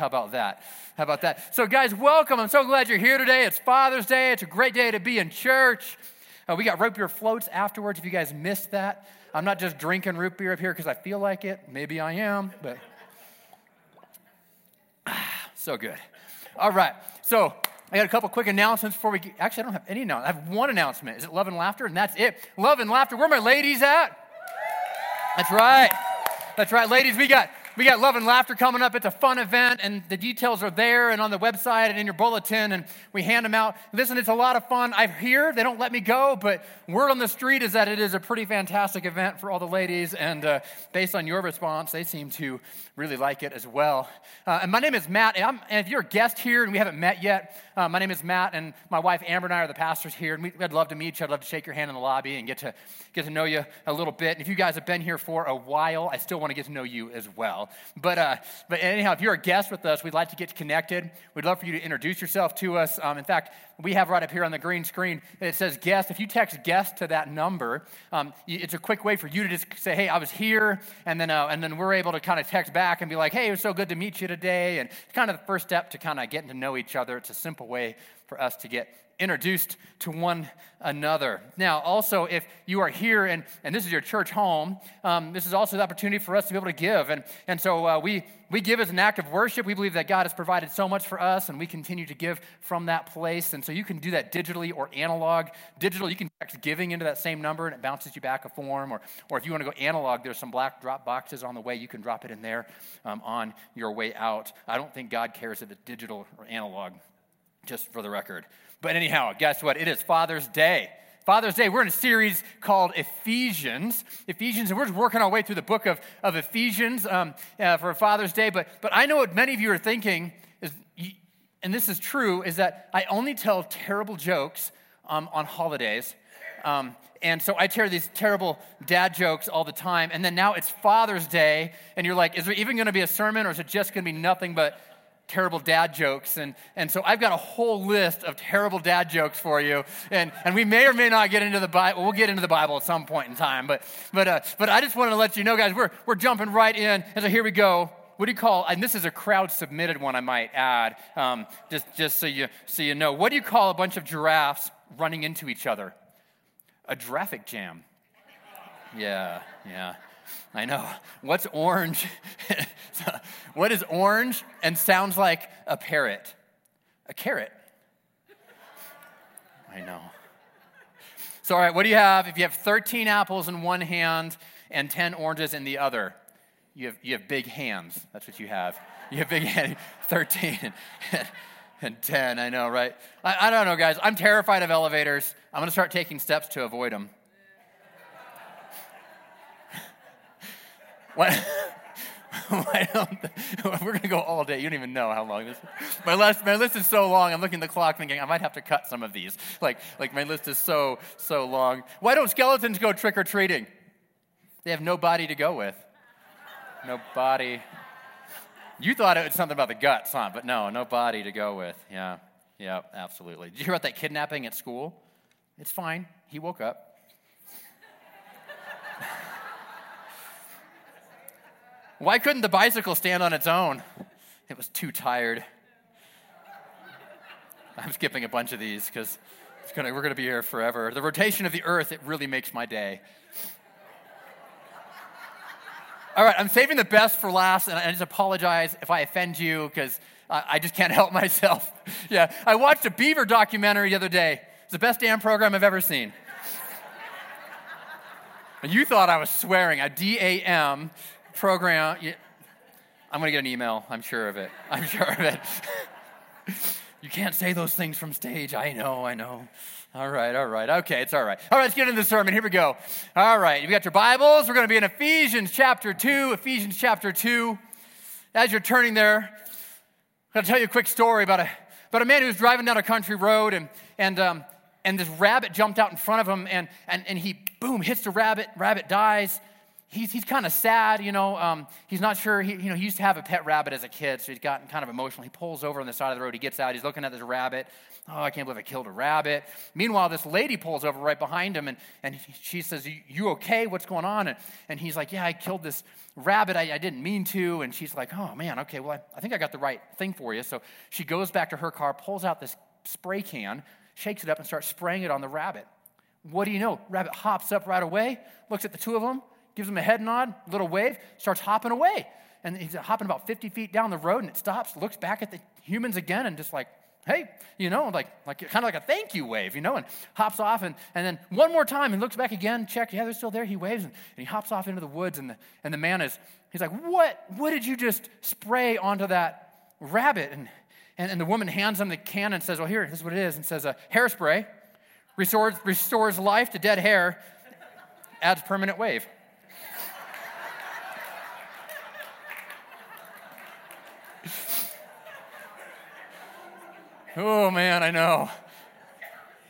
How about that? How about that? So, guys, welcome. I'm so glad you're here today. It's Father's Day. It's a great day to be in church. Uh, we got root beer floats afterwards if you guys missed that. I'm not just drinking root beer up here because I feel like it. Maybe I am, but ah, so good. All right. So, I got a couple quick announcements before we get, actually I don't have any announcement. I have one announcement. Is it love and laughter? And that's it. Love and laughter. Where are my ladies at? That's right. That's right, ladies. We got we got Love and Laughter coming up. It's a fun event, and the details are there and on the website and in your bulletin, and we hand them out. Listen, it's a lot of fun. I hear they don't let me go, but word on the street is that it is a pretty fantastic event for all the ladies, and uh, based on your response, they seem to really like it as well. Uh, and my name is Matt, and, and, if you're a guest here and we haven't met yet, uh, my name is Matt, and my wife Amber and I are the pastors here, and we, would love to meet you. I'd love to shake your hand in the lobby and get to get to know you a little bit. And if you guys have been here for a while, I still want to get to know you as well. But, uh, but anyhow, if you're a guest with us, we'd like to get connected. We'd love for you to introduce yourself to us. Um, in fact, we have right up here on the green screen, it says guest. If you text guest to that number, um, it's a quick way for you to just say, hey, I was here. And then, uh, and then we're able to kind of text back and be like, hey, it was so good to meet you today. And it's kind of the first step to kind of getting to know each other. It's a simple way for us to get introduced to one another. Now, also, if you are here and, and this is your church home, um, this is also the opportunity for us to be able to give. And, and so uh, we, we give as an act of worship. We believe that God has provided so much for us, and we continue to give from that place. And so you can do that digitally or analog. Digital, you can text giving into that same number, and it bounces you back a form. Or, or if you want to go analog, there's some black drop boxes on the way. You can drop it in there um, on your way out. I don't think God cares if it's digital or analog, just for the record. But anyhow, guess what? It is Father's Day. Father's Day, we're in a series called Ephesians. Ephesians, and we're just working our way through the book of, of Ephesians um, uh, for Father's Day. But, but I know what many of you are thinking is, and this is true, is that I only tell terrible jokes um, on holidays. Um, and so I tell these terrible dad jokes all the time. And then now it's Father's Day, and you're like, is there even going to be a sermon, or is it just going to be nothing but terrible dad jokes. And, and so I've got a whole list of terrible dad jokes for you. And, and we may or may not get into the Bible. We'll get into the Bible at some point in time. But, but, uh, but I just wanted to let you know, guys, we're, we're jumping right in. And so here we go. What do you call, and this is a crowd submitted one, I might add, um, just, just so, you, so you know. What do you call a bunch of giraffes running into each other? A traffic jam. Yeah, yeah. I know. What's orange? what is orange and sounds like a parrot? A carrot. I know. So, all right, what do you have? If you have 13 apples in one hand and 10 oranges in the other, you have, you have big hands. That's what you have. You have big hands, 13 and 10. I know, right? I, I don't know, guys. I'm terrified of elevators. I'm going to start taking steps to avoid them. Why, why don't, we're going to go all day. You don't even know how long this is. My list, my list is so long, I'm looking at the clock thinking I might have to cut some of these. Like, like my list is so, so long. Why don't skeletons go trick or treating? They have no body to go with. No body. You thought it was something about the guts, huh? But no, no body to go with. Yeah, yeah, absolutely. Did you hear about that kidnapping at school? It's fine. He woke up. Why couldn't the bicycle stand on its own? It was too tired. I'm skipping a bunch of these because we're going to be here forever. The rotation of the earth, it really makes my day. All right, I'm saving the best for last, and I just apologize if I offend you because I just can't help myself. yeah, I watched a beaver documentary the other day. It's the best damn program I've ever seen. and you thought I was swearing. A D A M program. I'm going to get an email. I'm sure of it. I'm sure of it. you can't say those things from stage. I know, I know. All right, all right. Okay, it's all right. All right, let's get into the sermon. Here we go. All right, you've got your Bibles. We're going to be in Ephesians chapter 2. Ephesians chapter 2. As you're turning there, I'm going to tell you a quick story about a, about a man who was driving down a country road and, and, um, and this rabbit jumped out in front of him and, and, and he, boom, hits the rabbit. Rabbit dies he's, he's kind of sad, you know. Um, he's not sure. He, you know, he used to have a pet rabbit as a kid, so he's gotten kind of emotional. He pulls over on the side of the road. He gets out. He's looking at this rabbit. Oh, I can't believe I killed a rabbit. Meanwhile, this lady pulls over right behind him, and, and she says, You okay? What's going on? And, and he's like, Yeah, I killed this rabbit. I, I didn't mean to. And she's like, Oh, man, okay, well, I, I think I got the right thing for you. So she goes back to her car, pulls out this spray can, shakes it up, and starts spraying it on the rabbit. What do you know? Rabbit hops up right away, looks at the two of them, gives him a head nod, little wave, starts hopping away. And he's hopping about 50 feet down the road, and it stops, looks back at the humans again, and just like, hey, you know, like, like kind of like a thank you wave, you know, and hops off. And, and then one more time, and looks back again, check, yeah, they're still there. He waves, and, and he hops off into the woods, and the, and the man is, he's like, what, what did you just spray onto that rabbit? And, and, and the woman hands him the can and says, well, here, this is what it is, and says, uh, hairspray restores, restores life to dead hair, adds permanent wave. Oh man, I know.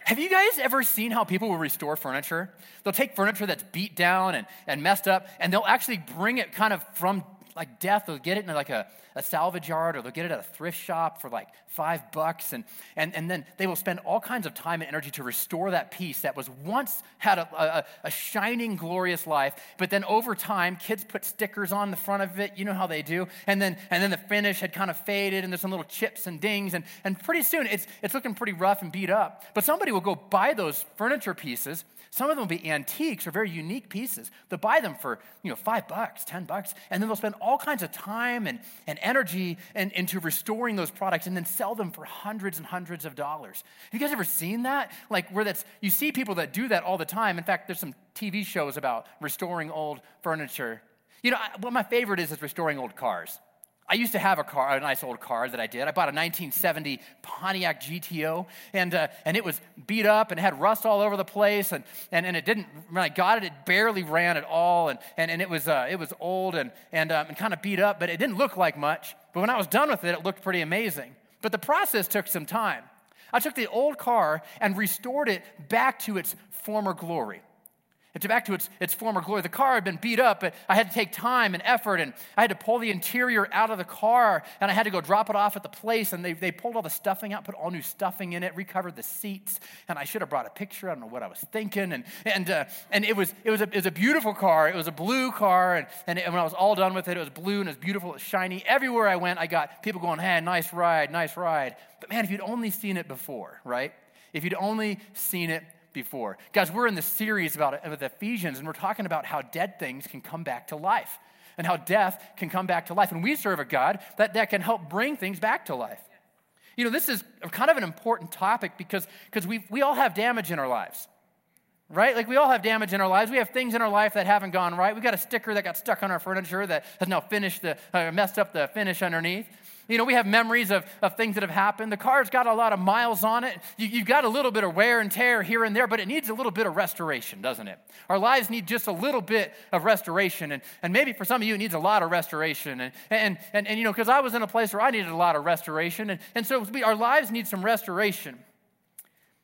Have you guys ever seen how people will restore furniture? They'll take furniture that's beat down and, and messed up, and they'll actually bring it kind of from like death. They'll get it in like a, a salvage yard or they'll get it at a thrift shop for like five bucks. And, and, and then they will spend all kinds of time and energy to restore that piece that was once had a, a, a shining, glorious life. But then over time, kids put stickers on the front of it. You know how they do. And then, and then the finish had kind of faded and there's some little chips and dings. And, and pretty soon it's, it's looking pretty rough and beat up. But somebody will go buy those furniture pieces some of them will be antiques or very unique pieces. They'll buy them for, you know, five bucks, 10 bucks, and then they'll spend all kinds of time and, and energy and, into restoring those products and then sell them for hundreds and hundreds of dollars. Have you guys ever seen that? Like where that's, you see people that do that all the time. In fact, there's some TV shows about restoring old furniture. You know, what my favorite is is restoring old cars. I used to have a car, a nice old car that I did. I bought a 1970 Pontiac GTO, and, uh, and it was beat up and had rust all over the place, and, and, and it didn't, when I got it, it barely ran at all, and, and, and it, was, uh, it was old and, and, um, and kind of beat up, but it didn't look like much. But when I was done with it, it looked pretty amazing. But the process took some time. I took the old car and restored it back to its former glory. It's back to its, its former glory. The car had been beat up, but I had to take time and effort, and I had to pull the interior out of the car, and I had to go drop it off at the place, and they, they pulled all the stuffing out, put all new stuffing in it, recovered the seats, and I should have brought a picture. I don't know what I was thinking, and, and, uh, and it, was, it, was a, it was a beautiful car. It was a blue car, and, and, it, when I was all done with it, it was blue, and it was beautiful, it was shiny. Everywhere I went, I got people going, hey, nice ride, nice ride. But man, if you'd only seen it before, right? If you'd only seen it before. Guys, we're in the series about with Ephesians, and we're talking about how dead things can come back to life and how death can come back to life. And we serve a God that, that can help bring things back to life. You know, this is kind of an important topic because we, we all have damage in our lives, right? Like we all have damage in our lives. We have things in our life that haven't gone right. We've got a sticker that got stuck on our furniture that has now finished the, uh, messed up the finish underneath. You know, we have memories of, of things that have happened. The car's got a lot of miles on it. You, you've got a little bit of wear and tear here and there, but it needs a little bit of restoration, doesn't it? Our lives need just a little bit of restoration. And, and maybe for some of you, it needs a lot of restoration. And, and, and, and you know, because I was in a place where I needed a lot of restoration. And, and so we, our lives need some restoration.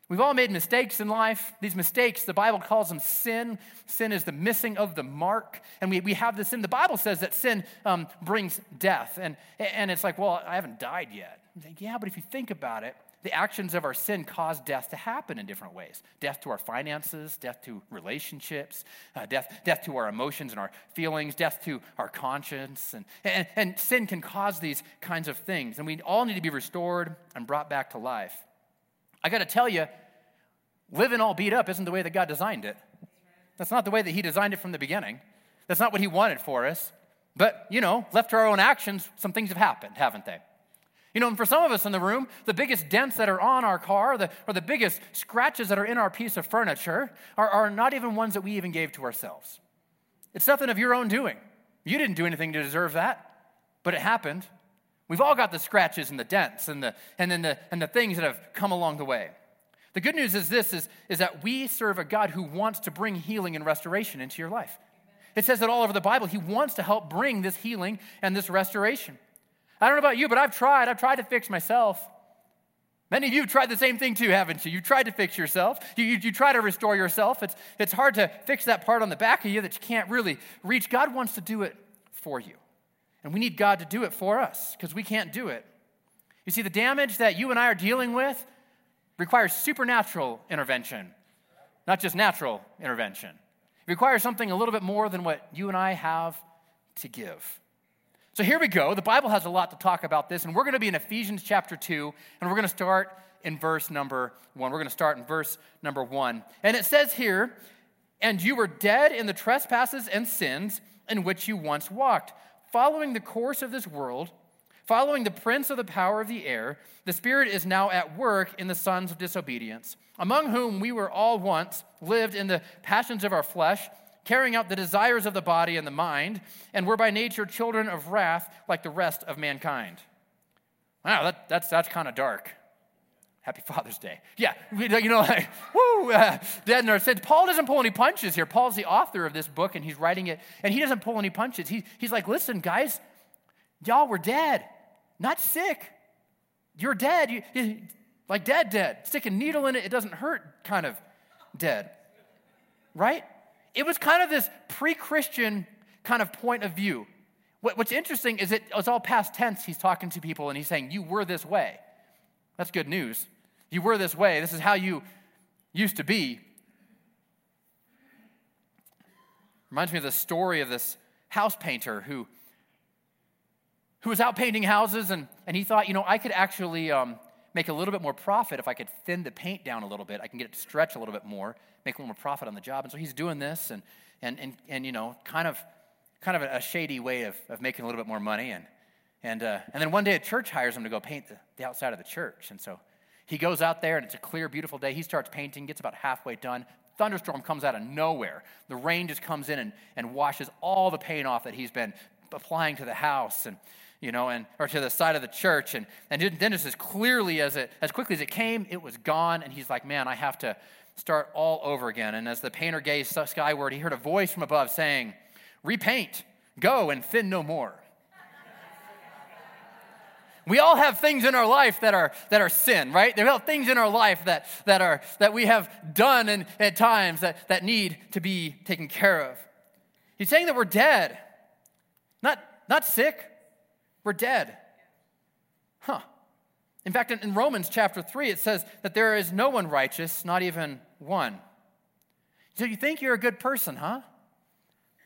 We've all made mistakes in life. These mistakes, the Bible calls them sin. Sin is the missing of the mark. And we, we have this sin. The Bible says that sin um, brings death. And, and it's like, well, I haven't died yet. Like, yeah, but if you think about it, the actions of our sin cause death to happen in different ways death to our finances, death to relationships, uh, death, death to our emotions and our feelings, death to our conscience. And, and, and sin can cause these kinds of things. And we all need to be restored and brought back to life. I got to tell you, living all beat up isn't the way that God designed it. That's not the way that He designed it from the beginning. That's not what He wanted for us. But, you know, left to our own actions, some things have happened, haven't they? You know, and for some of us in the room, the biggest dents that are on our car the, or the biggest scratches that are in our piece of furniture are, are not even ones that we even gave to ourselves. It's nothing of your own doing. You didn't do anything to deserve that, but it happened. We've all got the scratches and the dents and the, and then the, and the things that have come along the way. The good news is this is, is that we serve a God who wants to bring healing and restoration into your life. It says that all over the Bible, He wants to help bring this healing and this restoration. I don't know about you, but I've tried. I've tried to fix myself. Many of you have tried the same thing too, haven't you? You tried to fix yourself. You, you, you, try to restore yourself. It's, it's hard to fix that part on the back of you that you can't really reach. God wants to do it for you. And we need God to do it for us because we can't do it. You see, the damage that you and I are dealing with requires supernatural intervention, not just natural intervention. It requires something a little bit more than what you and I have to give. So here we go. The Bible has a lot to talk about this, and we're going to be in Ephesians chapter 2, and we're going to start in verse number 1. We're going to start in verse number 1. And it says here, And you were dead in the trespasses and sins in which you once walked, following the course of this world, following the prince of the power of the air. The Spirit is now at work in the sons of disobedience, among whom we were all once lived in the passions of our flesh carrying out the desires of the body and the mind, and were by nature children of wrath like the rest of mankind. Wow, that, that's, that's kind of dark. Happy Father's Day. Yeah, you know, like, woo, uh, dead. Paul doesn't pull any punches here. Paul's the author of this book, and he's writing it, and he doesn't pull any punches. He, he's like, listen, guys, y'all were dead, not sick. You're dead. You, you, like dead, dead. Stick a needle in it, it doesn't hurt, kind of dead. Right? it was kind of this pre Christian kind of point of view. what's interesting is it was all past tense. He's talking to people and he's saying, You were this way. That's good news. You were this way. This is how you used to be. Reminds me of the story of this house painter who, who was out painting houses and, and he thought, you know, I could actually um, make a little bit more profit if I could thin the paint down a little bit. I can get it to stretch a little bit more, make a little more profit on the job. And so he's doing this and, and, and, and you know, kind of, kind of a, shady way of, of making a little bit more money. And, and, uh, and then one day a church hires him to go paint the, the outside of the church. And so he goes out there and it's a clear, beautiful day. He starts painting, gets about halfway done. Thunderstorm comes out of nowhere. The rain just comes in and, and washes all the paint off that he's been applying to the house. And, you know, and or to the side of the church. And, and then just as clearly as it, as quickly as it came, it was gone. And he's like, man, I have to start all over again. And as the painter gazed skyward, he heard a voice from above saying, Repaint, go and thin no more. We all have things in our life that are, that are sin, right? There are things in our life that, that, are, that we have done and at times that, that need to be taken care of. He's saying that we're dead, not, not sick, we're dead. Huh. In fact, in Romans chapter 3, it says that there is no one righteous, not even one. So you think you're a good person, huh?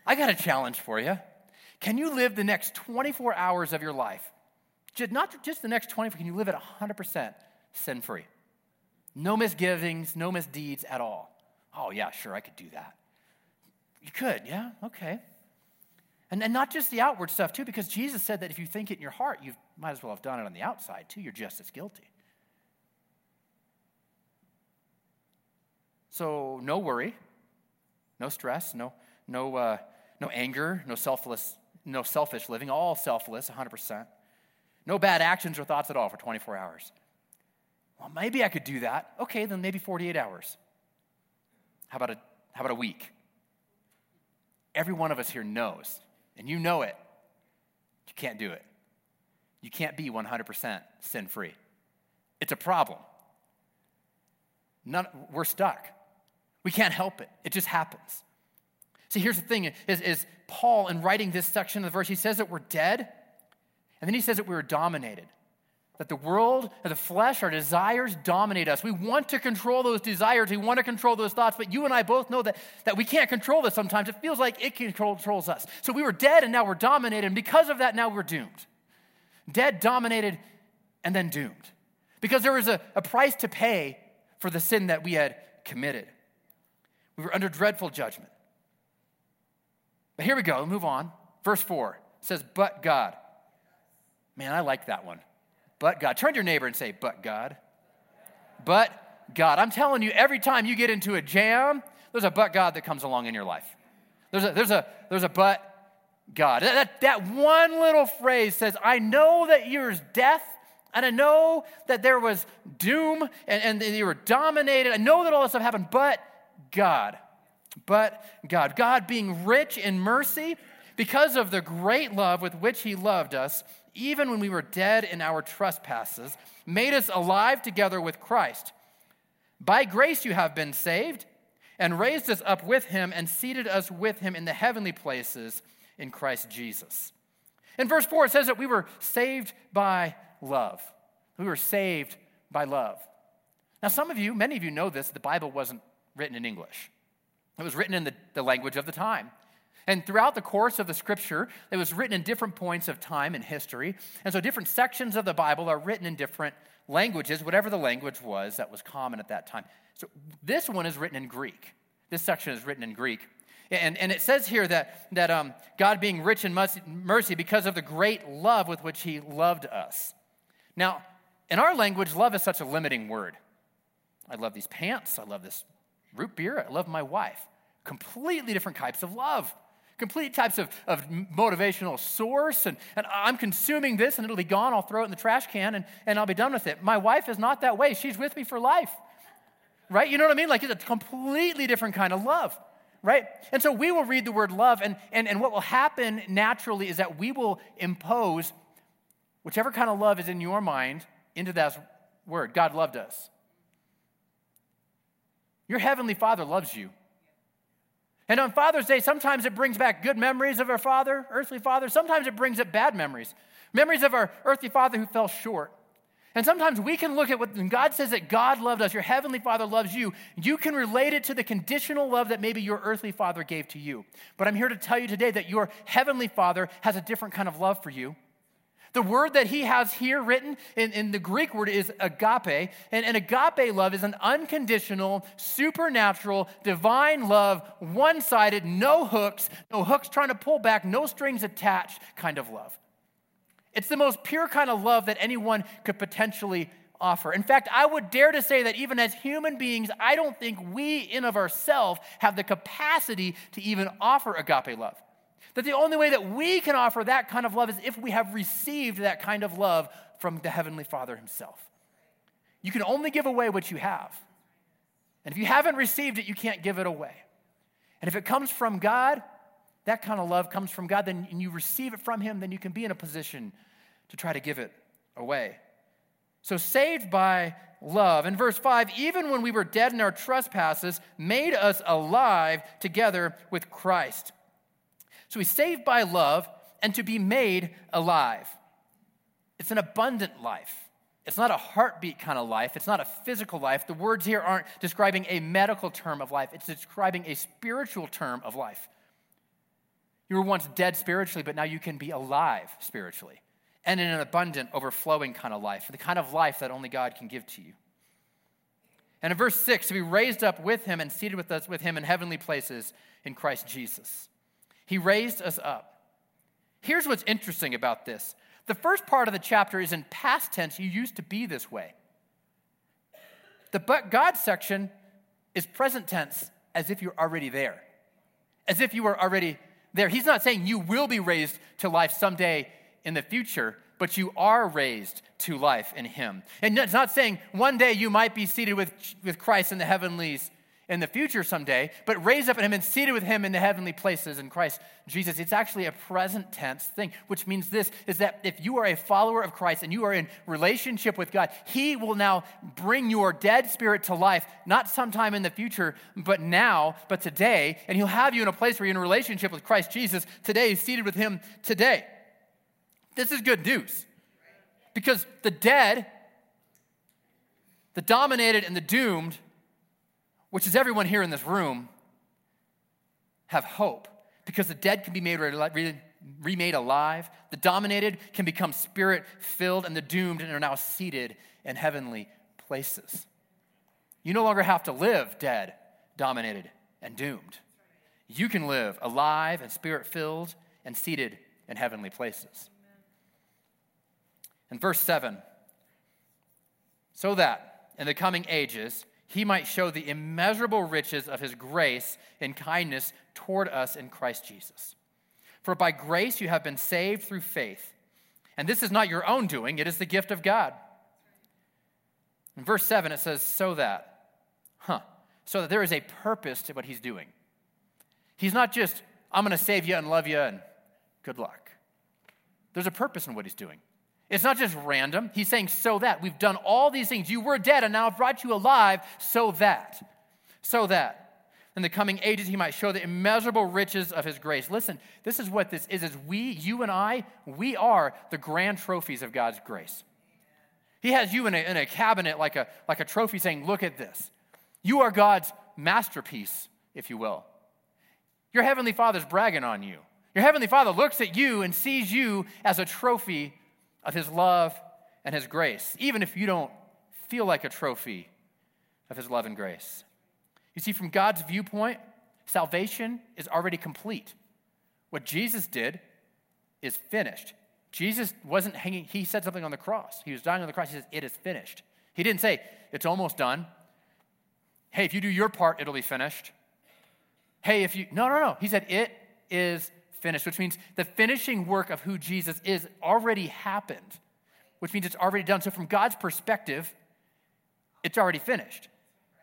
I got a challenge for you. Can you live the next 24 hours of your life? Not just the next 24, can you live it 100% sin free? No misgivings, no misdeeds at all. Oh, yeah, sure, I could do that. You could, yeah, okay. And, and not just the outward stuff, too, because Jesus said that if you think it in your heart, you might as well have done it on the outside, too. You're just as guilty. So, no worry, no stress, no, no, uh, no anger, no selfless, no selfish living, all selfless, 100%. No bad actions or thoughts at all for 24 hours. Well, maybe I could do that. Okay, then maybe 48 hours. How about a, how about a week? Every one of us here knows and you know it, you can't do it. You can't be 100% sin free. It's a problem. None, we're stuck. We can't help it. It just happens. See, here's the thing is, is Paul, in writing this section of the verse, he says that we're dead, and then he says that we were dominated that the world the flesh, our desires dominate us. We want to control those desires, we want to control those thoughts, but you and I both know that, that we can't control this sometimes. It feels like it controls us. So we were dead and now we're dominated, and because of that, now we're doomed. Dead, dominated, and then doomed. Because there was a, a price to pay for the sin that we had committed. We were under dreadful judgment. But here we go, move on. Verse 4 says, But God. Man, I like that one. But God. Turn to your neighbor and say, But God. But God. I'm telling you, every time you get into a jam, there's a but God that comes along in your life. There's a, there's a, there's a but God. That, that, one little phrase says, I know that yours death, and I know that there was doom, and, and you were dominated. I know that all this stuff happened, but God. But God. God being rich in mercy because of the great love with which he loved us, even when we were dead in our trespasses, made us alive together with Christ. By grace you have been saved, and raised us up with him, and seated us with him in the heavenly places in Christ Jesus. In verse 4, it says that we were saved by love. We were saved by love. Now, some of you, many of you know this, the Bible wasn't written in English, it was written in the, the language of the time. And throughout the course of the scripture, it was written in different points of time and history. And so different sections of the Bible are written in different languages, whatever the language was that was common at that time. So this one is written in Greek. This section is written in Greek. And, and it says here that, that um, God being rich in mercy because of the great love with which he loved us. Now, in our language, love is such a limiting word. I love these pants. I love this root beer. I love my wife. Completely different types of love complete types of, of motivational source. And, and I'm consuming this and it'll be gone. I'll throw it in the trash can and, and I'll be done with it. My wife is not that way. She's with me for life. Right? You know what I mean? Like it's a completely different kind of love. Right? And so we will read the word love, and, and, and what will happen naturally is that we will impose whichever kind of love is in your mind into that word. God loved us. Your heavenly Father loves you. And on Father's Day, sometimes it brings back good memories of our father, earthly father. Sometimes it brings up bad memories, memories of our earthly father who fell short. And sometimes we can look at what God says that God loved us, your heavenly father loves you, you can relate it to the conditional love that maybe your earthly father gave to you. But I'm here to tell you today that your heavenly father has a different kind of love for you. The word that he has here written in, in the Greek word is agape. And, and agape love is an unconditional, supernatural, divine love, one sided, no hooks, no hooks trying to pull back, no strings attached kind of love. It's the most pure kind of love that anyone could potentially offer. In fact, I would dare to say that even as human beings, I don't think we in of ourselves have the capacity to even offer agape love. That the only way that we can offer that kind of love is if we have received that kind of love from the Heavenly Father Himself. You can only give away what you have. And if you haven't received it, you can't give it away. And if it comes from God, that kind of love comes from God, then and you receive it from Him, then you can be in a position to try to give it away. So, saved by love. In verse 5, even when we were dead in our trespasses, made us alive together with Christ. So he's saved by love and to be made alive. It's an abundant life. It's not a heartbeat kind of life. It's not a physical life. The words here aren't describing a medical term of life, it's describing a spiritual term of life. You were once dead spiritually, but now you can be alive spiritually and in an abundant, overflowing kind of life, the kind of life that only God can give to you. And in verse 6, to be raised up with him and seated with us with him in heavenly places in Christ Jesus. He raised us up. Here's what's interesting about this the first part of the chapter is in past tense, you used to be this way. The but God section is present tense, as if you're already there, as if you were already there. He's not saying you will be raised to life someday in the future, but you are raised to life in Him. And it's not saying one day you might be seated with, with Christ in the heavenlies in the future someday, but raised up in him and seated with him in the heavenly places in Christ Jesus. It's actually a present tense thing, which means this is that if you are a follower of Christ and you are in relationship with God, he will now bring your dead spirit to life, not sometime in the future, but now, but today, and he'll have you in a place where you're in relationship with Christ Jesus today, seated with him today. This is good news. Because the dead, the dominated and the doomed which is everyone here in this room, have hope because the dead can be made remade alive, the dominated can become spirit filled, and the doomed and are now seated in heavenly places. You no longer have to live dead, dominated, and doomed. You can live alive and spirit filled and seated in heavenly places. In verse 7, so that in the coming ages, he might show the immeasurable riches of his grace and kindness toward us in Christ Jesus. For by grace you have been saved through faith. And this is not your own doing, it is the gift of God. In verse 7, it says, So that, huh, so that there is a purpose to what he's doing. He's not just, I'm going to save you and love you and good luck. There's a purpose in what he's doing. It's not just random. He's saying, so that. We've done all these things. You were dead, and now I've brought you alive, so that. So that. In the coming ages, he might show the immeasurable riches of his grace. Listen, this is what this is, is we, you and I, we are the grand trophies of God's grace. He has you in a, in a cabinet like a, like a trophy saying, look at this. You are God's masterpiece, if you will. Your Heavenly Father's bragging on you. Your Heavenly Father looks at you and sees you as a trophy of His love and His grace, even if you don't feel like a trophy of His love and grace. You see, from God's viewpoint, salvation is already complete. What Jesus did is finished. Jesus wasn't hanging, he said something on the cross. He was dying on the cross. He says, It is finished. He didn't say, It's almost done. Hey, if you do your part, it'll be finished. Hey, if you, no, no, no. He said, It is finished, which means the finishing work of who Jesus is already happened, which means it's already done. So, from God's perspective, it's already finished.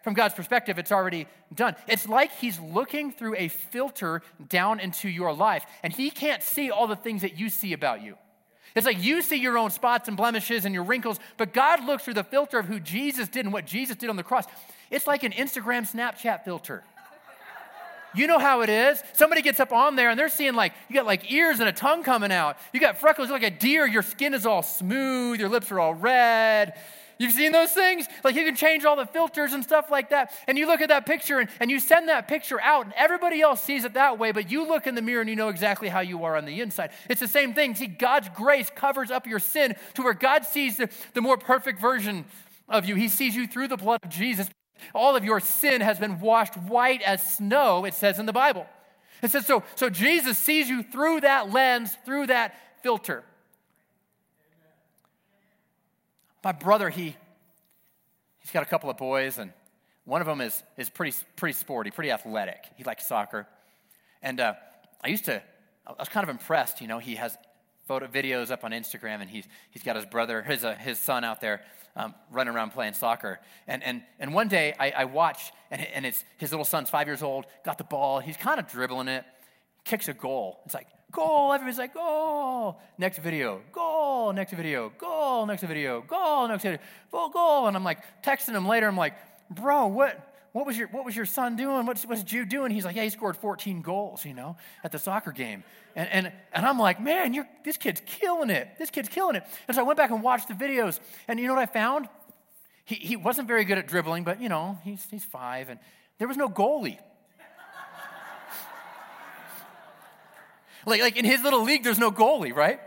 From God's perspective, it's already done. It's like He's looking through a filter down into your life, and He can't see all the things that you see about you. It's like you see your own spots and blemishes and your wrinkles, but God looks through the filter of who Jesus did and what Jesus did on the cross. It's like an Instagram, Snapchat filter. You know how it is. Somebody gets up on there and they're seeing like, you got like ears and a tongue coming out. You got freckles like a deer. Your skin is all smooth. Your lips are all red. You've seen those things? Like you can change all the filters and stuff like that. And you look at that picture and, and you send that picture out, and everybody else sees it that way, but you look in the mirror and you know exactly how you are on the inside. It's the same thing. See, God's grace covers up your sin to where God sees the, the more perfect version of you. He sees you through the blood of Jesus. All of your sin has been washed white as snow, it says in the Bible. It says so, so Jesus sees you through that lens, through that filter. My brother, he, he's got a couple of boys, and one of them is, is pretty, pretty sporty, pretty athletic. He likes soccer. And uh, I used to, I was kind of impressed, you know, he has photo videos up on Instagram, and he's, he's got his brother, his, uh, his son out there um, running around playing soccer. And, and, and one day I, I watched, and, and it's, his little son's five years old, got the ball, he's kind of dribbling it, kicks a goal. It's like, goal, everybody's like, goal. Next video, goal, next video, goal, next video, goal, next video, goal, goal. And I'm like texting him later, I'm like, bro, what, what was your, what was your son doing? What's, what's Jude doing? He's like, yeah, he scored 14 goals, you know, at the soccer game. And, and, and I'm like, man, you're, this kid's killing it. This kid's killing it. And so I went back and watched the videos. And you know what I found? He, he wasn't very good at dribbling, but, you know, he's, he's five. And there was no goalie. like, like in his little league, there's no goalie, right?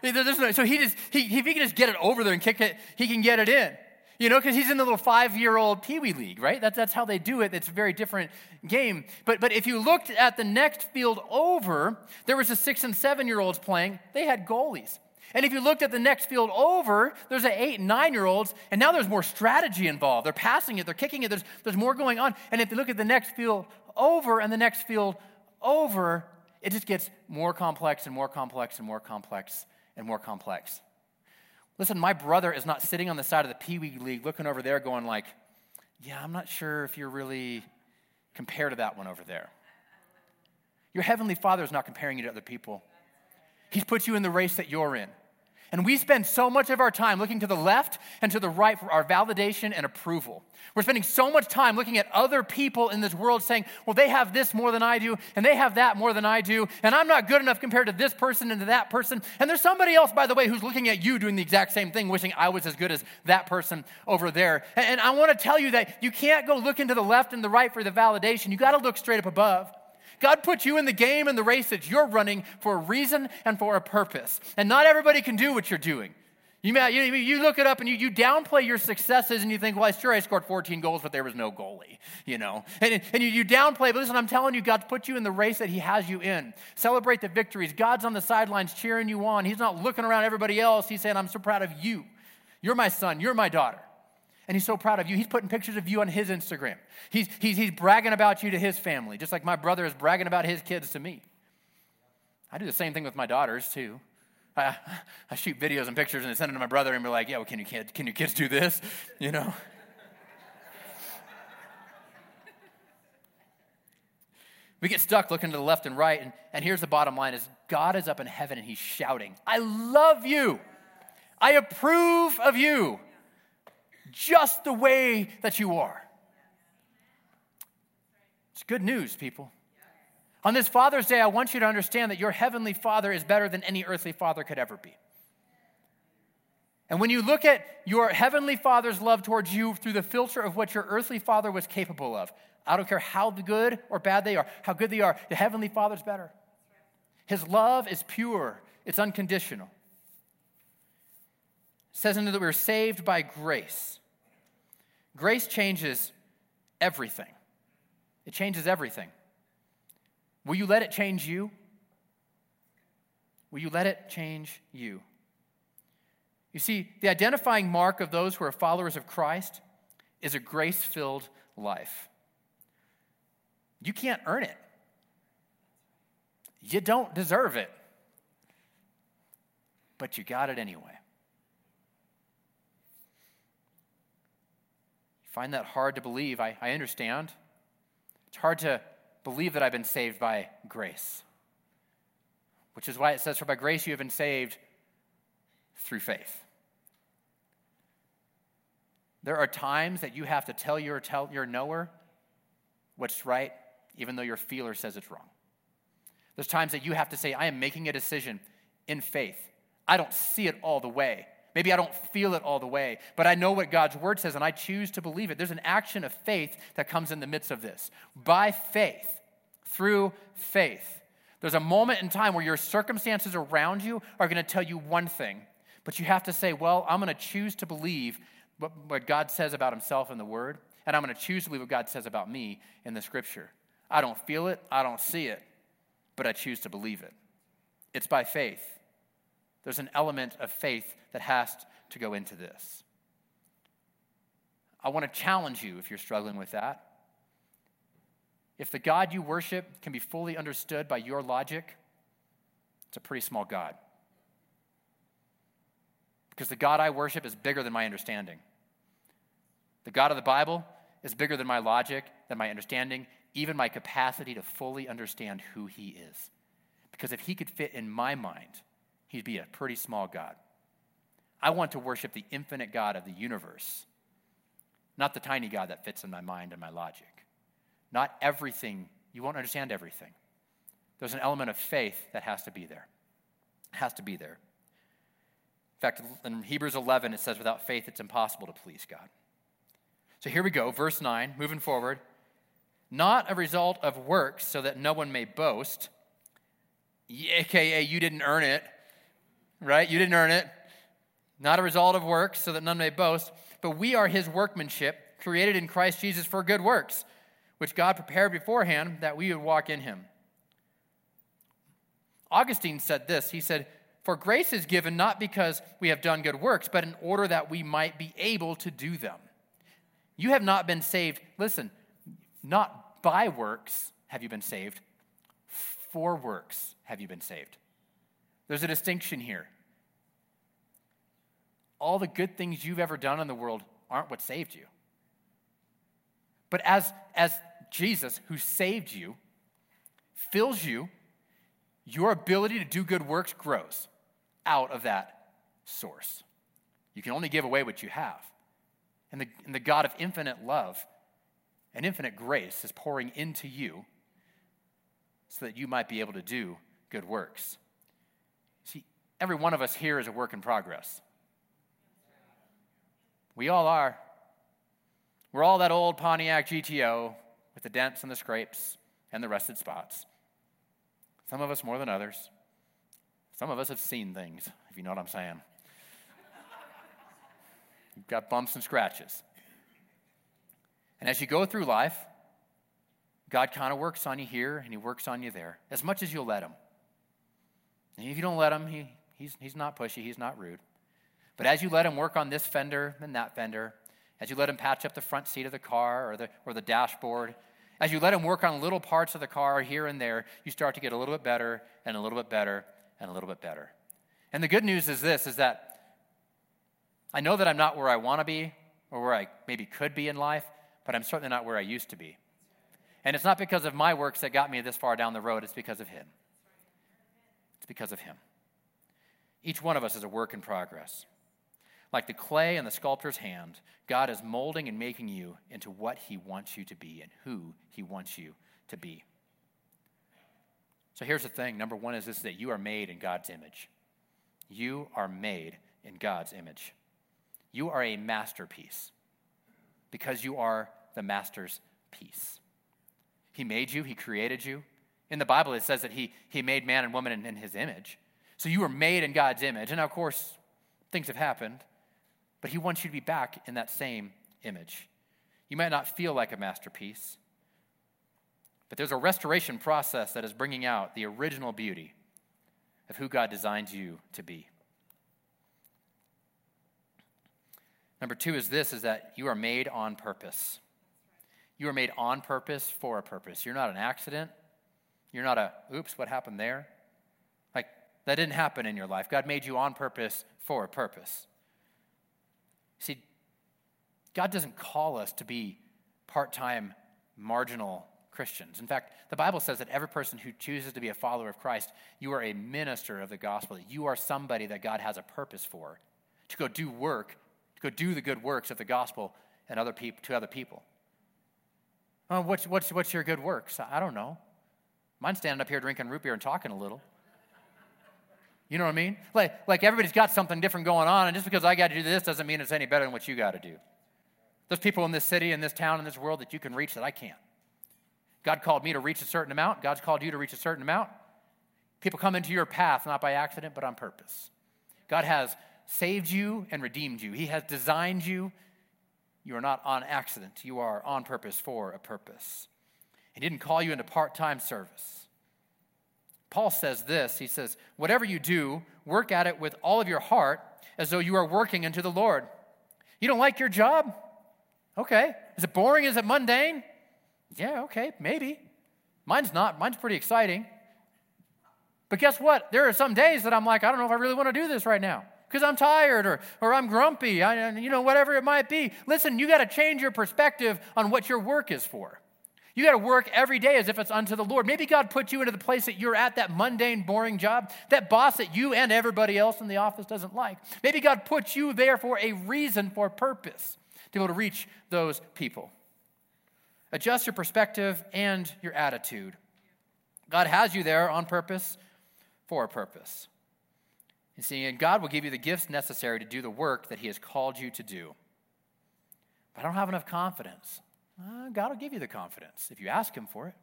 There's No, so he just, he, if he can just get it over there and kick it, he can get it in. You know, because he's in the little five year old Pee Wee League, right? That's, that's how they do it. It's a very different game. But, but if you looked at the next field over, there was a six and seven year olds playing, they had goalies. And if you looked at the next field over, there's an eight and nine year olds, and now there's more strategy involved. They're passing it, they're kicking it, there's, there's more going on. And if you look at the next field over and the next field over, it just gets more complex and more complex and more complex and more complex. Listen, my brother is not sitting on the side of the Pee Wee League looking over there going like, yeah, I'm not sure if you're really compared to that one over there. Your heavenly father is not comparing you to other people. He's put you in the race that you're in. And we spend so much of our time looking to the left and to the right for our validation and approval. We're spending so much time looking at other people in this world saying, well, they have this more than I do, and they have that more than I do, and I'm not good enough compared to this person and to that person. And there's somebody else, by the way, who's looking at you doing the exact same thing, wishing I was as good as that person over there. And, I want to tell you that you can't go looking to the left and the right for the validation. You got to look straight up above. God put you in the game and the race that you're running for a reason and for a purpose. And not everybody can do what you're doing. You, may, you, you look it up and you, you downplay your successes and you think, well, I sure I scored 14 goals, but there was no goalie, you know. And, and you, you downplay, but listen, I'm telling you, God's put you in the race that He has you in. Celebrate the victories. God's on the sidelines cheering you on. He's not looking around everybody else. He's saying, I'm so proud of you. You're my son. You're my daughter. And he's so proud of you. He's putting pictures of you on his Instagram. He's, he's, he's bragging about you to his family, just like my brother is bragging about his kids to me. I do the same thing with my daughters, too. I, I shoot videos and pictures and send them to my brother and be like, yeah, well, can, you, can, can your kids do this? You know? we get stuck looking to the left and right, and, and here's the bottom line is God is up in heaven and he's shouting, I love you. I approve of you just the way that you are. It's good news, people. On this Father's Day, I want you to understand that your heavenly Father is better than any earthly father could ever be. And when you look at your heavenly Father's love towards you through the filter of what your earthly father was capable of, I don't care how good or bad they are, how good they are, the heavenly Father's better. His love is pure, it's unconditional. It says into that we're saved by grace. Grace changes everything. It changes everything. Will you let it change you? Will you let it change you? You see, the identifying mark of those who are followers of Christ is a grace filled life. You can't earn it, you don't deserve it, but you got it anyway. You find that hard to believe. I, I understand. It's hard to believe that I've been saved by grace, which is why it says, For by grace you have been saved through faith. There are times that you have to tell your, tell your knower what's right, even though your feeler says it's wrong. There's times that you have to say, I am making a decision in faith. I don't see it all the way. Maybe I don't feel it all the way, but I know what God's word says and I choose to believe it. There's an action of faith that comes in the midst of this. By faith, through faith. There's a moment in time where your circumstances around you are going to tell you one thing, but you have to say, Well, I'm going to choose to believe what, what God says about himself in the word, and I'm going to choose to believe what God says about me in the scripture. I don't feel it, I don't see it, but I choose to believe it. It's by faith. There's an element of faith that has to go into this. I want to challenge you if you're struggling with that. If the God you worship can be fully understood by your logic, it's a pretty small God. Because the God I worship is bigger than my understanding. The God of the Bible is bigger than my logic, than my understanding, even my capacity to fully understand who He is. Because if He could fit in my mind, He'd be a pretty small God. I want to worship the infinite God of the universe, not the tiny God that fits in my mind and my logic. Not everything, you won't understand everything. There's an element of faith that has to be there. It has to be there. In fact, in Hebrews 11, it says, without faith, it's impossible to please God. So here we go, verse 9, moving forward. Not a result of works, so that no one may boast, aka you didn't earn it, right? You didn't earn it. Not a result of works, so that none may boast, but we are his workmanship, created in Christ Jesus for good works, which God prepared beforehand that we would walk in him. Augustine said this He said, For grace is given not because we have done good works, but in order that we might be able to do them. You have not been saved, listen, not by works have you been saved, for works have you been saved. There's a distinction here. All the good things you've ever done in the world aren't what saved you. But as, as Jesus, who saved you, fills you, your ability to do good works grows out of that source. You can only give away what you have. And the, and the God of infinite love and infinite grace is pouring into you so that you might be able to do good works. See, every one of us here is a work in progress. We all are. We're all that old Pontiac GTO with the dents and the scrapes and the rusted spots. Some of us more than others. Some of us have seen things, if you know what I'm saying. You've got bumps and scratches. And as you go through life, God kind of works on you here and He works on you there, as much as you'll let Him. And if you don't let Him, he, he's, he's not pushy, He's not rude. But as you let Him work on this fender and that fender, as you let Him patch up the front seat of the car or the, or the dashboard, as you let Him work on little parts of the car here and there, you start to get a little bit better and a little bit better and a little bit better. And the good news is this is that I know that I'm not where I want to be or where I maybe could be in life, but I'm certainly not where I used to be. And it's not because of my works that got me this far down the road, it's because of Him. It's because of Him. Each one of us is a work in progress. Like the clay in the sculptor's hand, God is molding and making you into what He wants you to be and who He wants you to be. So here's the thing number one is this that you are made in God's image. You are made in God's image. You are a masterpiece because you are the master's piece. He made you, He created you. In the Bible, it says that He, he made man and woman in, in His image. So you were made in God's image. And of course, things have happened, but He wants you to be back in that same image. You might not feel like a masterpiece, but there's a restoration process that is bringing out the original beauty of who God designed you to be. Number two is this is that you are made on purpose. You are made on purpose for a purpose. You're not an accident. You're not a, oops, what happened there? Like, that didn't happen in your life. God made you on purpose for a purpose. See, God doesn't call us to be part time, marginal Christians. In fact, the Bible says that every person who chooses to be a follower of Christ, you are a minister of the gospel. That you are somebody that God has a purpose for to go do work, to go do the good works of the gospel and other people to other people. What's, what's, what's your good works? I don't know. Mine's standing up here drinking root beer and talking a little. You know what I mean? Like, like everybody's got something different going on, and just because I got to do this doesn't mean it's any better than what you got to do. There's people in this city, in this town, in this world that you can reach that I can't. God called me to reach a certain amount. God's called you to reach a certain amount. People come into your path not by accident, but on purpose. God has saved you and redeemed you, He has designed you you are not on accident, you are on purpose for a purpose. He didn't call you into part time service. Paul says this He says, Whatever you do, work at it with all of your heart as though you are working unto the Lord. You don't like your job? Okay. Is it boring? Is it mundane? Yeah, okay, maybe. Mine's not. Mine's pretty exciting. But guess what? There are some days that I'm like, I don't know if I really want to do this right now because I'm tired or, or I'm grumpy, I, you know, whatever it might be. Listen, you got to change your perspective on what your work is for. You got to work every day as if it's unto the Lord. Maybe God put you into the place that you're at, that mundane, boring job, that boss that you and everybody else in the office doesn't like. Maybe God put you there for a reason, for a purpose, to be able to reach those people. Adjust your perspective and your attitude. God has you there on purpose, for a purpose. And God will give you the gifts necessary to do the work that He has called you to do. But I don't have enough confidence. Uh, God will give you the confidence if you ask Him for it.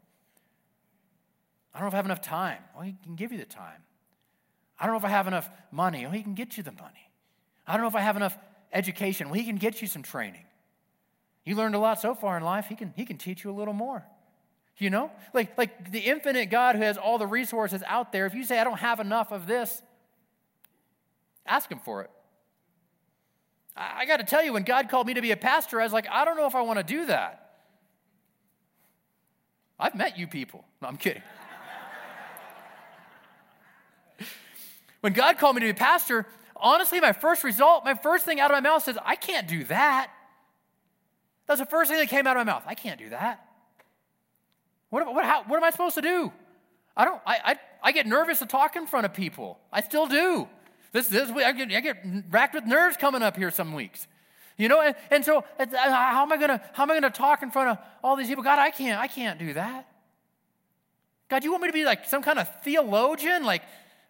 I don't know if I have enough time. Well, He can give you the time. I don't know if I have enough money. Well, He can get you the money. I don't know if I have enough education. Well, He can get you some training. You learned a lot so far in life. He can, he can teach you a little more. You know? Like, like the infinite God who has all the resources out there, if you say, I don't have enough of this, Ask Him for it. I, I got to tell you, when God called me to be a pastor, I was like, I don't know if I want to do that. I've met you people. No, I'm kidding. when God called me to be a pastor, honestly, my first result, my first thing out of my mouth says, I can't do that. That's the first thing that came out of my mouth. I can't do that. What, what, how, what am I supposed to do? I don't, I, I, I get nervous to talk in front of people. I still do. This, this I get, I get racked with nerves coming up here some weeks. You know, and, and so uh, how am I gonna how am I gonna talk in front of all these people? God, I can't, I can't do that. God, you want me to be like some kind of theologian? Like,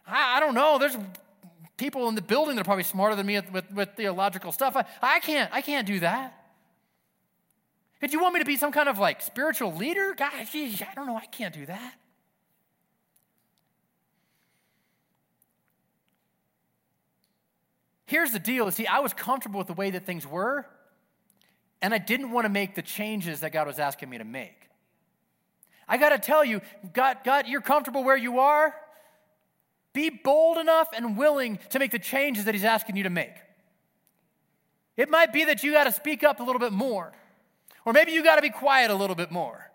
I, I don't know. There's people in the building that are probably smarter than me with, with, with theological stuff. I, I can't, I can't do that. Did you want me to be some kind of like spiritual leader? God, geez, I don't know. I can't do that. Here's the deal see, I was comfortable with the way that things were, and I didn't want to make the changes that God was asking me to make. I got to tell you, God, God, you're comfortable where you are. Be bold enough and willing to make the changes that He's asking you to make. It might be that you got to speak up a little bit more, or maybe you got to be quiet a little bit more.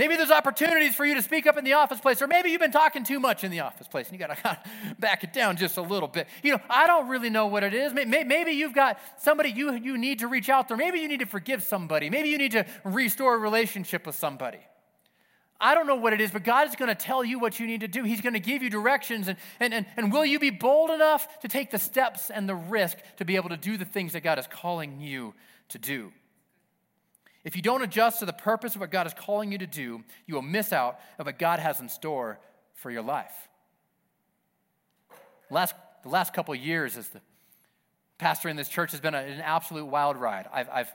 Maybe there's opportunities for you to speak up in the office place, or maybe you've been talking too much in the office place and you got to back it down just a little bit. You know, I don't really know what it is. Maybe you've got somebody you, you need to reach out to. Maybe you need to forgive somebody. Maybe you need to restore a relationship with somebody. I don't know what it is, but God is going to tell you what you need to do. He's going to give you directions. And, and, and, and will you be bold enough to take the steps and the risk to be able to do the things that God is calling you to do? If you don't adjust to the purpose of what God is calling you to do, you will miss out of what God has in store for your life. Last, the last couple years as the pastor in this church has been a, an absolute wild ride. I've, I've,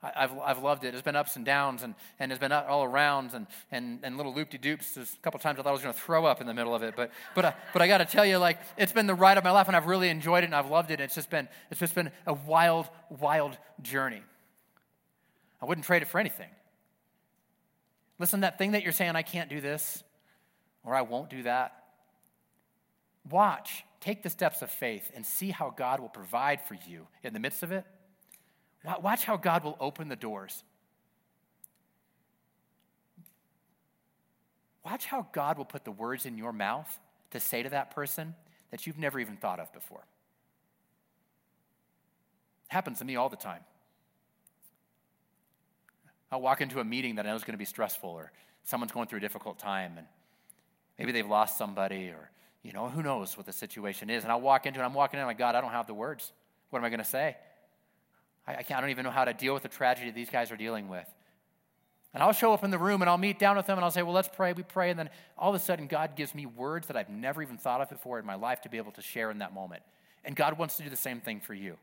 I've, I've loved it. It's been ups and downs and, and it's been all around and, and, and little loop-de-doops. There's a couple times I thought I was going to throw up in the middle of it. But, but, uh, but I got to tell you, like, it's been the ride of my life and I've really enjoyed it and I've loved it. It's just been, it's just been a wild, wild journey. I wouldn't trade it for anything. Listen, that thing that you're saying, I can't do this or I won't do that. Watch, take the steps of faith and see how God will provide for you in the midst of it. Watch how God will open the doors. Watch how God will put the words in your mouth to say to that person that you've never even thought of before. Happens to me all the time. I'll walk into a meeting that I know is going to be stressful, or someone's going through a difficult time, and maybe they've lost somebody, or, you know, who knows what the situation is. And I'll walk into it, I'm walking in, like, God, I don't have the words. What am I going to say? I, I, I don't even know how to deal with the tragedy these guys are dealing with. And I'll show up in the room and I'll meet down with them and I'll say, Well, let's pray. We pray. And then all of a sudden, God gives me words that I've never even thought of before in my life to be able to share in that moment. And God wants to do the same thing for you.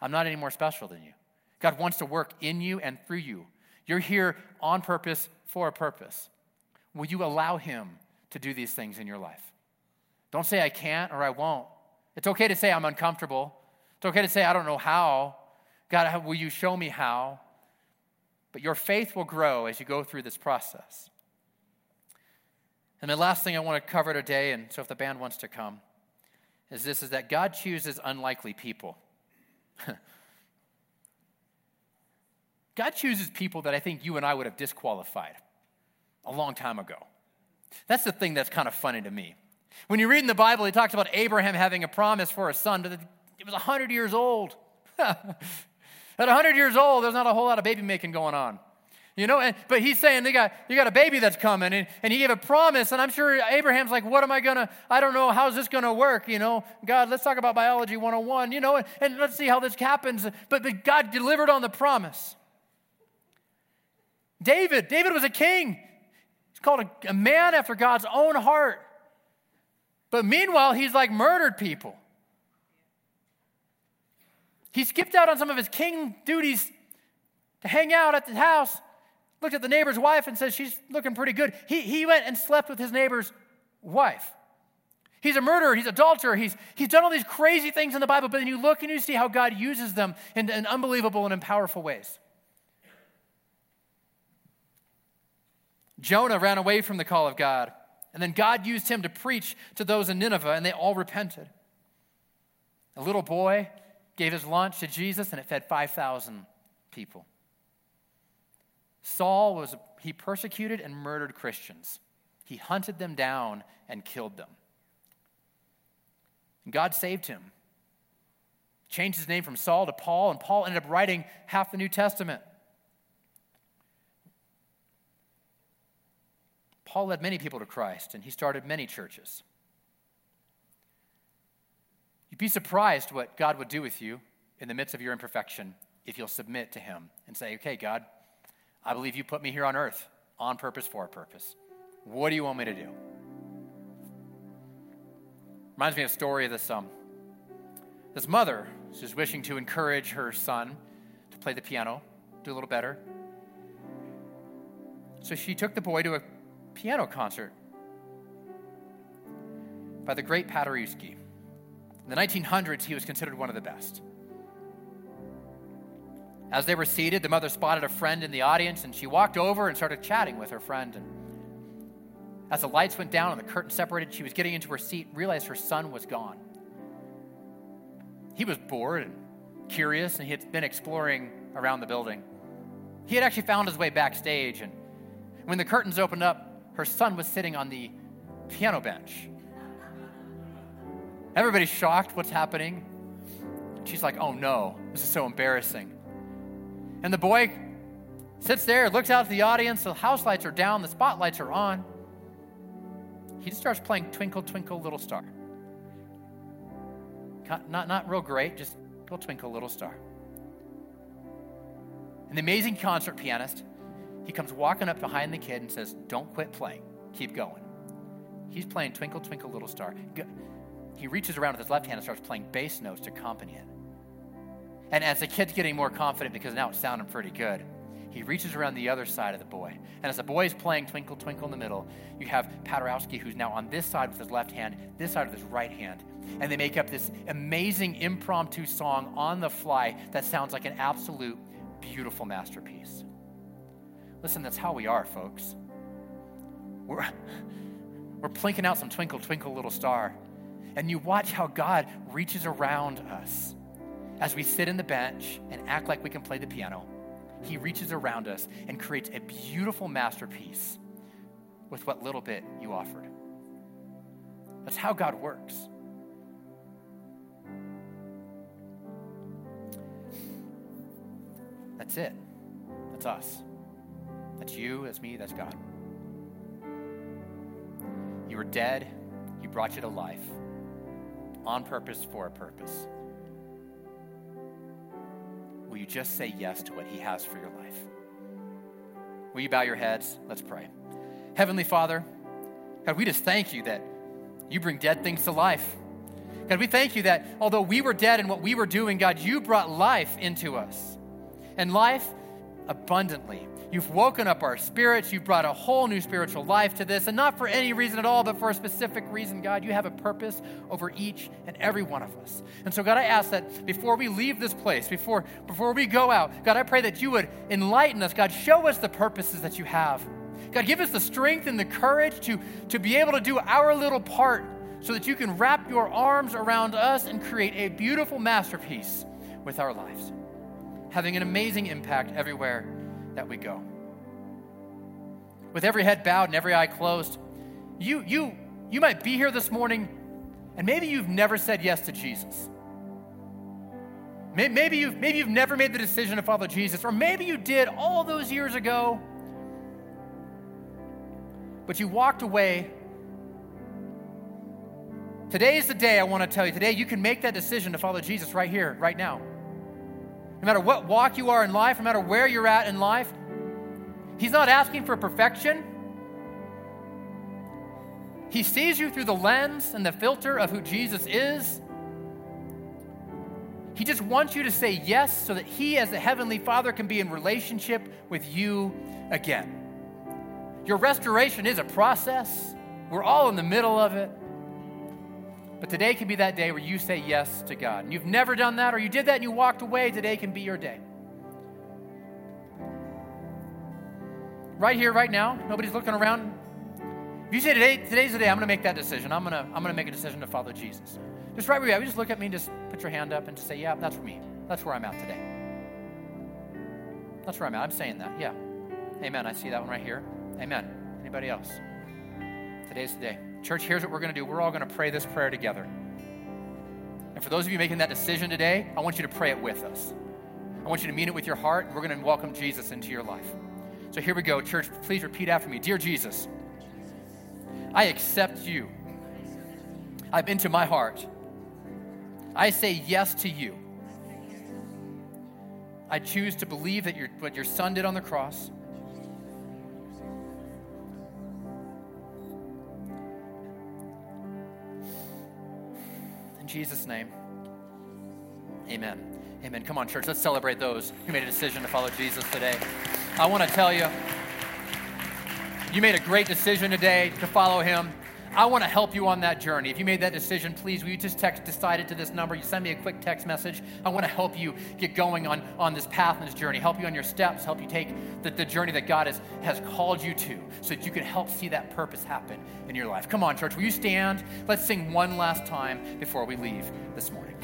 I'm not any more special than you. God wants to work in you and through you you're here on purpose for a purpose. Will you allow Him to do these things in your life? Don't say, I can't or I won't. It's okay to say, I'm uncomfortable. It's okay to say, I don't know how. God, will you show me how? But your faith will grow as you go through this process. And the last thing I want to cover today, and so if the band wants to come, is this is that God chooses unlikely people. God chooses people that I think you and I would have disqualified a long time ago. That's the thing that's kind of funny to me. When you read in the Bible, he talks about Abraham having a promise for a son, but it was 100 years old. At 100 years old, there's not a whole lot of baby making going on. You know, and, but he's saying they got, you got a baby that's coming, and, and he gave a promise, and I'm sure Abraham's like, what am I gonna, I don't know, how's this gonna work? You know, God, let's talk about biology 101, you know, and, and let's see how this happens. But, but God delivered on the promise. David, David was a king. He's called a, a man after God's own heart. But meanwhile, he's like murdered people. He skipped out on some of his king duties to hang out at the house, looked at the neighbor's wife and said, She's looking pretty good. He, he went and slept with his neighbor's wife. He's a murderer, he's adulterer, he's, he's done all these crazy things in the Bible, but then you look and you see how God uses them in, in unbelievable and in powerful ways. Jonah ran away from the call of God, and then God used him to preach to those in Nineveh, and they all repented. A little boy gave his lunch to Jesus, and it fed 5,000 people. Saul was, he persecuted and murdered Christians. He hunted them down and killed them. And God saved him. Changed his name from Saul to Paul, and Paul ended up writing half the New Testament. Paul led many people to Christ, and he started many churches. You'd be surprised what God would do with you in the midst of your imperfection if you'll submit to him and say, Okay, God, I believe you put me here on earth on purpose for a purpose. What do you want me to do? Reminds me of a story of this, um, this mother who's wishing to encourage her son to play the piano, do a little better. So she took the boy to a piano concert by the great Paderewski. In the 1900s, he was considered one of the best. As they were seated, the mother spotted a friend in the audience and she walked over and started chatting with her friend. And as the lights went down and the curtain separated, she was getting into her seat, realized her son was gone. He was bored and curious, and he had been exploring around the building. He had actually found his way backstage, and when the curtains opened up, her son was sitting on the piano bench. Everybody's shocked what's happening. She's like, oh no, this is so embarrassing. And the boy Sits there, looks out at the audience, the house lights are down, the spotlights are on. He just starts playing Twinkle, Twinkle, Little Star. Not, not real great, just little twinkle, little star. And the amazing concert pianist, he comes walking up behind the kid and says, Don't quit playing, keep going. He's playing Twinkle, Twinkle, Little Star. He reaches around with his left hand and starts playing bass notes to accompany it. And as the kid's getting more confident because now it's sounding pretty good, he reaches around the other side of the boy. And as the boy is playing Twinkle, Twinkle in the middle, you have Paderewski, who's now on this side with his left hand, this side with his right hand. And they make up this amazing impromptu song on the fly that sounds like an absolute beautiful masterpiece. Listen, that's how we are, folks. We're, we're plinking out some Twinkle, Twinkle, Little Star. And you watch how God reaches around us as we sit in the bench and act like we can play the piano he reaches around us and creates a beautiful masterpiece with what little bit you offered. That's how God works. That's it. That's us. That's you, that's me, that's God. You were dead, He brought you to life on purpose for a purpose will you just say yes to what He has for your life? Will you bow your heads? Let's pray. Heavenly Father, God, we just thank you that you bring dead things to life. God, we thank you that although we were dead in what we were doing, God, you brought life into us and life abundantly. You've woken up our spirits. You've brought a whole new spiritual life to this, and not for any reason at all, but for a specific reason, God. You have a purpose over each and every one of us. And so, God, I ask that before we leave this place, before, before we go out, God, I pray that you would enlighten us. God, show us the purposes that you have. God, give us the strength and the courage to, to be able to do our little part so that you can wrap your arms around us and create a beautiful masterpiece with our lives, having an amazing impact everywhere that we go. With every head bowed and every eye closed, you, you, you might be here this morning and maybe you've never said yes to Jesus. Maybe you've, maybe you've never made the decision to follow Jesus, or maybe you did all those years ago, but you walked away. Today is the day I want to tell you. Today, you can make that decision to follow Jesus right here, right now. No matter what walk you are in life, no matter where you're at in life, He's not asking for perfection. He sees you through the lens and the filter of who Jesus is. He just wants you to say yes so that He, as the Heavenly Father, can be in relationship with you again. Your restoration is a process, we're all in the middle of it. But today can be that day where you say yes to God. And you've never done that, or you did that and you walked away. Today can be your day. Right here, right now, nobody's looking around. If you say today, today's the day, I'm going to make that decision. I'm going to, I'm going to make a decision to follow Jesus. Just right where you are, you just look at me and just put your hand up and just say, yeah, that's for me. That's where I'm at today. That's where I'm at. I'm saying that. Yeah. Amen. I see that one right here. Amen. Anybody else? Today's the day. Church, here's what we're going to do. We're all going to pray this prayer together. And for those of you making that decision today, I want you to pray it with us. I want you to mean it with your heart. And we're going to welcome Jesus into your life. So here we go, church. Please repeat after me Dear Jesus, I accept you. I've into my heart. I say yes to you. I choose to believe that your, what your son did on the cross Jesus' name, amen. Amen. Come on, church, let's celebrate those who made a decision to follow Jesus today. I want to tell you, you made a great decision today to follow him. I want to help you on that journey. If you made that decision, please, will you just text decided to this number? You send me a quick text message. I want to help you get going on, on this path and this journey, help you on your steps, help you take the, the journey that God has, has called you to so that you can help see that purpose happen in your life. Come on, church, will you stand? Let's sing one last time before we leave this morning.